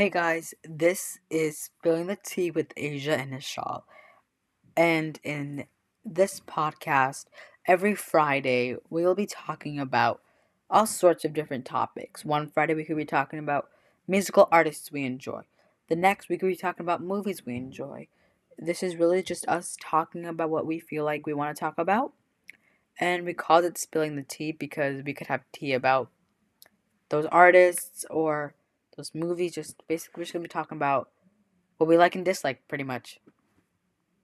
Hey guys, this is Spilling the Tea with Asia and Nishal. And in this podcast, every Friday, we will be talking about all sorts of different topics. One Friday, we could be talking about musical artists we enjoy. The next, we could be talking about movies we enjoy. This is really just us talking about what we feel like we want to talk about. And we called it Spilling the Tea because we could have tea about those artists or those movies. Just basically, we're just gonna be talking about what we like and dislike, pretty much.